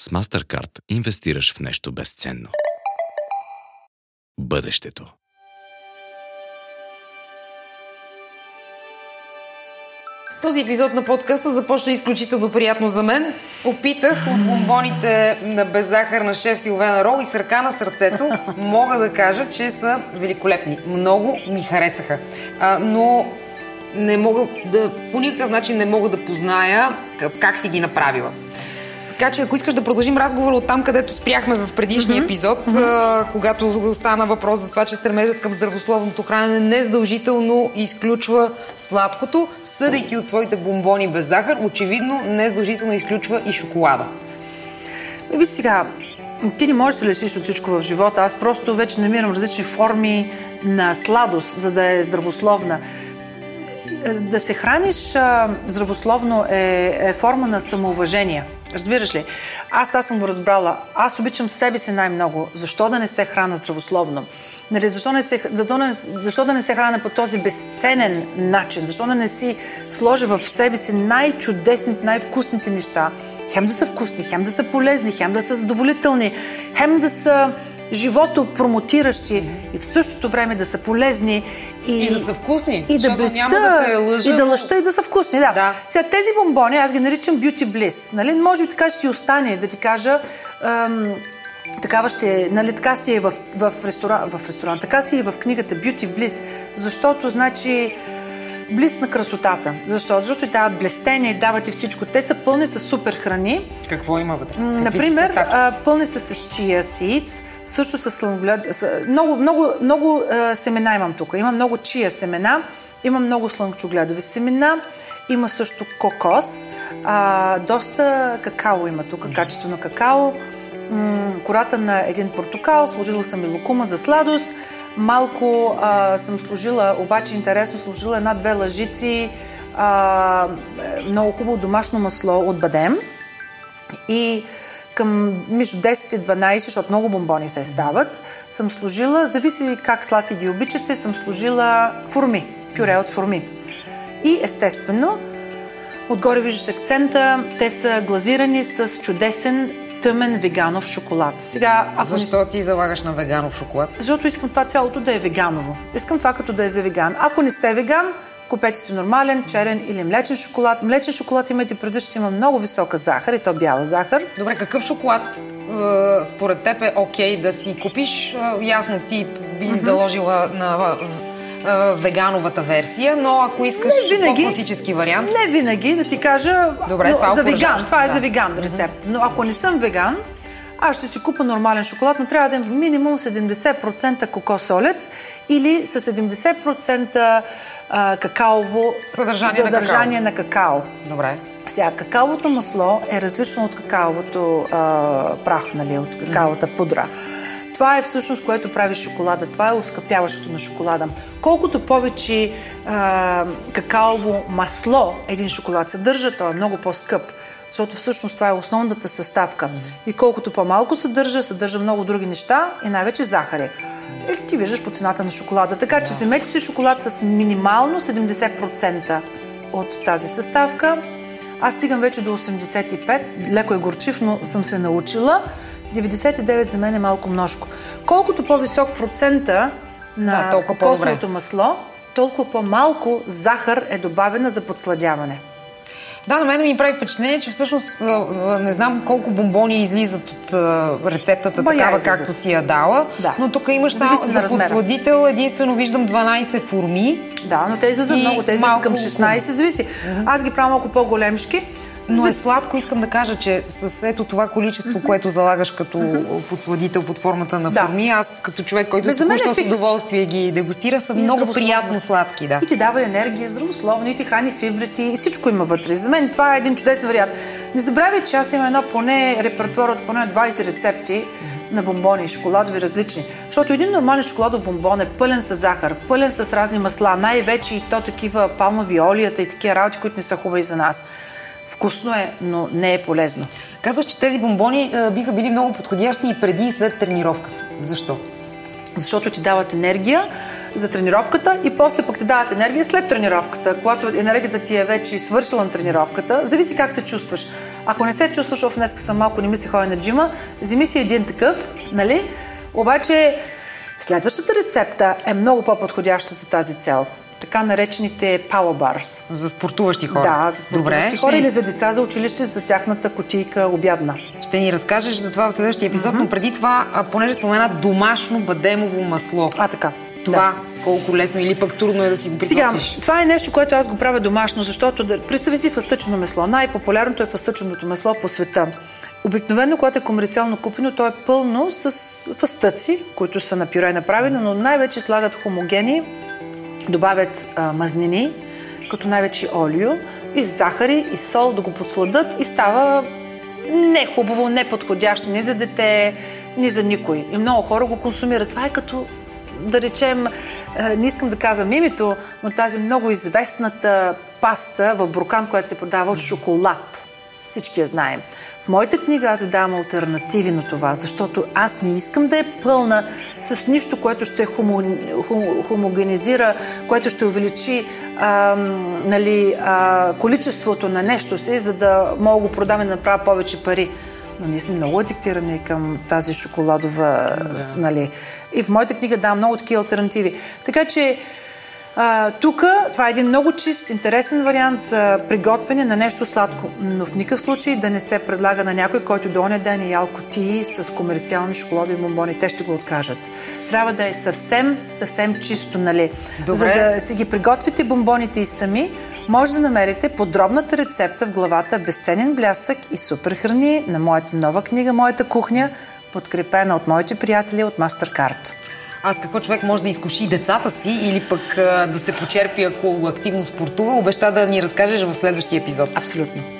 С MasterCard инвестираш в нещо безценно. Бъдещето. Този епизод на подкаста започна изключително приятно за мен. Опитах от бомбоните на беззахарна шеф Силвена Рол и с ръка на сърцето мога да кажа, че са великолепни. Много ми харесаха. А, но не мога да, по никакъв начин не мога да позная как си ги направила. Така че ако искаш да продължим разговора от там, където спряхме в предишния mm-hmm. епизод, mm-hmm. Когато стана въпрос за това, че стремежът към здравословното хранене незадължително изключва сладкото, съдейки от твоите бомбони без захар, очевидно незадължително изключва и шоколада. Виж сега, ти не можеш да се лесиш от всичко в живота. Аз просто вече намирам различни форми на сладост, за да е здравословна. Да се храниш здравословно е, е форма на самоуважение – Разбираш ли? Аз това съм го разбрала. Аз обичам себе си най-много. Защо да не се храна здравословно? Нали, защо, не се, защо, не, защо да не се храна по този безценен начин? Защо да не си сложа в себе си най-чудесните, най-вкусните неща? Хем да са вкусни, хем да са полезни, хем да са задоволителни, хем да са живото промотиращи и в същото време да са полезни и, и да са вкусни. И да блеста, да лъжа, и да лъща и да са вкусни. Да. да. Сега тези бомбони, аз ги наричам beauty bliss. Нали? Може би така ще си остане да ти кажа. Ам, такава ще, нали, така си е в, в, ресторан, в ресторан, така си е в книгата Beauty Bliss, защото, значи, близ на красотата. Защо? Защото и дават блестение, дават и всичко. Те са пълни с супер храни. Какво има вътре? Какви Например, пълни са с чия сиц, също с слънглед... Много, много, много а, семена имам тук. Има много чия семена, има много слънчогледови семена, има също кокос, а, доста какао има тук, качествено какао, м- кората на един портокал, сложила съм и лукума за сладост, Малко а, съм служила, обаче интересно, служила една-две лъжици а, много хубаво домашно масло от бадем. И към между 10 и 12, защото много бомбони се стават, съм служила, зависи как сладки ги обичате, съм служила форми, пюре от форми. И естествено, отгоре виждаш акцента, те са глазирани с чудесен тъмен веганов шоколад. Сега, ако Защо не... ти залагаш на веганов шоколад? Защото искам това цялото да е веганово. Искам това като да е за веган. Ако не сте веган, купете си нормален, черен или млечен шоколад. Млечен шоколад имате преди, че има много висока захар и то бяла захар. Добре, какъв шоколад според теб е окей okay да си купиш? Ясно, ти би mm-hmm. заложила на вегановата версия, но ако искаш не винаги, по-класически вариант... Не винаги, да ти кажа Добре, това за веган. Това е да. за веган рецепт. Но ако не съм веган, аз ще си купа нормален шоколад, но трябва да е минимум 70% кокосолец или с 70% какаово съдържание, съдържание на, какао. на какао. Добре. Сега, какаовото масло е различно от какаовото а, прах, нали, от какаовата пудра. Това е всъщност, което прави шоколада. Това е ускъпяващото на шоколада. Колкото повече а, какаово масло един шоколад съдържа, той е много по-скъп. Защото всъщност това е основната съставка. И колкото по-малко съдържа, съдържа много други неща и най-вече захари. И ти виждаш по цената на шоколада. Така че вземете си шоколад с минимално 70% от тази съставка. Аз стигам вече до 85, леко е горчив, но съм се научила. 99 за мен е малко множко. Колкото по-висок процента на да, кокосовото масло, толкова по-малко захар е добавена за подсладяване. Да, на мен ми прави впечатление, че всъщност не знам колко бомбони излизат от рецептата Бая такава, излизат. както си я дала, да. но тук имаш само за подсладител, единствено виждам 12 форми. Да, но те излизат много, те излизат към 16, зависи. Аз ги правя малко по-големшки, но е сладко, искам да кажа, че с ето това количество, което залагаш като подсладител под формата на форми, да. аз като човек, който току-що с удоволствие ги дегустира, са и много приятно сладки. Да. И ти дава енергия, здравословно, и ти храни фибрите, и всичко има вътре. За мен това е един чудесен вариант. Не забравяй, че аз имам едно поне репертуар от поне 20 рецепти, на бомбони, шоколадови различни. Защото един нормален шоколадов бомбон е пълен с захар, пълен с разни масла, най-вече и то такива палмови олията и такива работи, които не са хубави за нас. Вкусно е, но не е полезно. Казваш, че тези бомбони а, биха били много подходящи и преди и след тренировка. Защо? Защото ти дават енергия за тренировката и после пък ти дават енергия след тренировката. Когато енергията ти е вече свършила на тренировката, зависи как се чувстваш. Ако не се чувстваш, в днес съм малко, не ми се ходи на джима, вземи си един такъв, нали? Обаче, следващата рецепта е много по-подходяща за тази цел така наречените power bars. За спортуващи хора. Да, за спортуващи Добре, хора ще... или за деца за училище, за тяхната котийка обядна. Ще ни разкажеш за това в следващия епизод, mm-hmm. но преди това, понеже спомена домашно бадемово масло. А, така. Това да. колко лесно или пък трудно е да си го приготвиш? Сега, това е нещо, което аз го правя домашно, защото да, представи си фъстъчено месло. Най-популярното е фъстъченото месло по света. Обикновено, когато е комерциално купено, то е пълно с фъстъци, които са на пюре направени, но най-вече слагат хомогени, добавят а, мазнини, като най-вече олио, и захари, и сол, да го подсладат и става не хубаво, не подходящо ни за дете, ни за никой. И много хора го консумират. Това е като да речем, не искам да казвам името, но тази много известната паста в брокан, която се продава от шоколад. Всички я знаем. Моята книга аз ви давам альтернативи на това, защото аз не искам да е пълна с нищо, което ще хомо, хом, хомогенизира, което ще увеличи а, нали, а, количеството на нещо си, за да мога го продам и да направя повече пари. Но ние сме много адиктирани към тази шоколадова, да. нали. И в моята книга давам много такива альтернативи. Така че тук това е един много чист, интересен вариант за приготвяне на нещо сладко, но в никакъв случай да не се предлага на някой, който до оня ден е ял котии с комерциални шоколадови бомбони. Те ще го откажат. Трябва да е съвсем, съвсем чисто, нали? Добре. За да си ги приготвите бомбоните и сами, може да намерите подробната рецепта в главата Безценен блясък и супер храни на моята нова книга Моята кухня, подкрепена от моите приятели от Mastercard аз какво човек може да изкуши децата си или пък да се почерпи, ако активно спортува, обеща да ни разкажеш в следващия епизод. Абсолютно.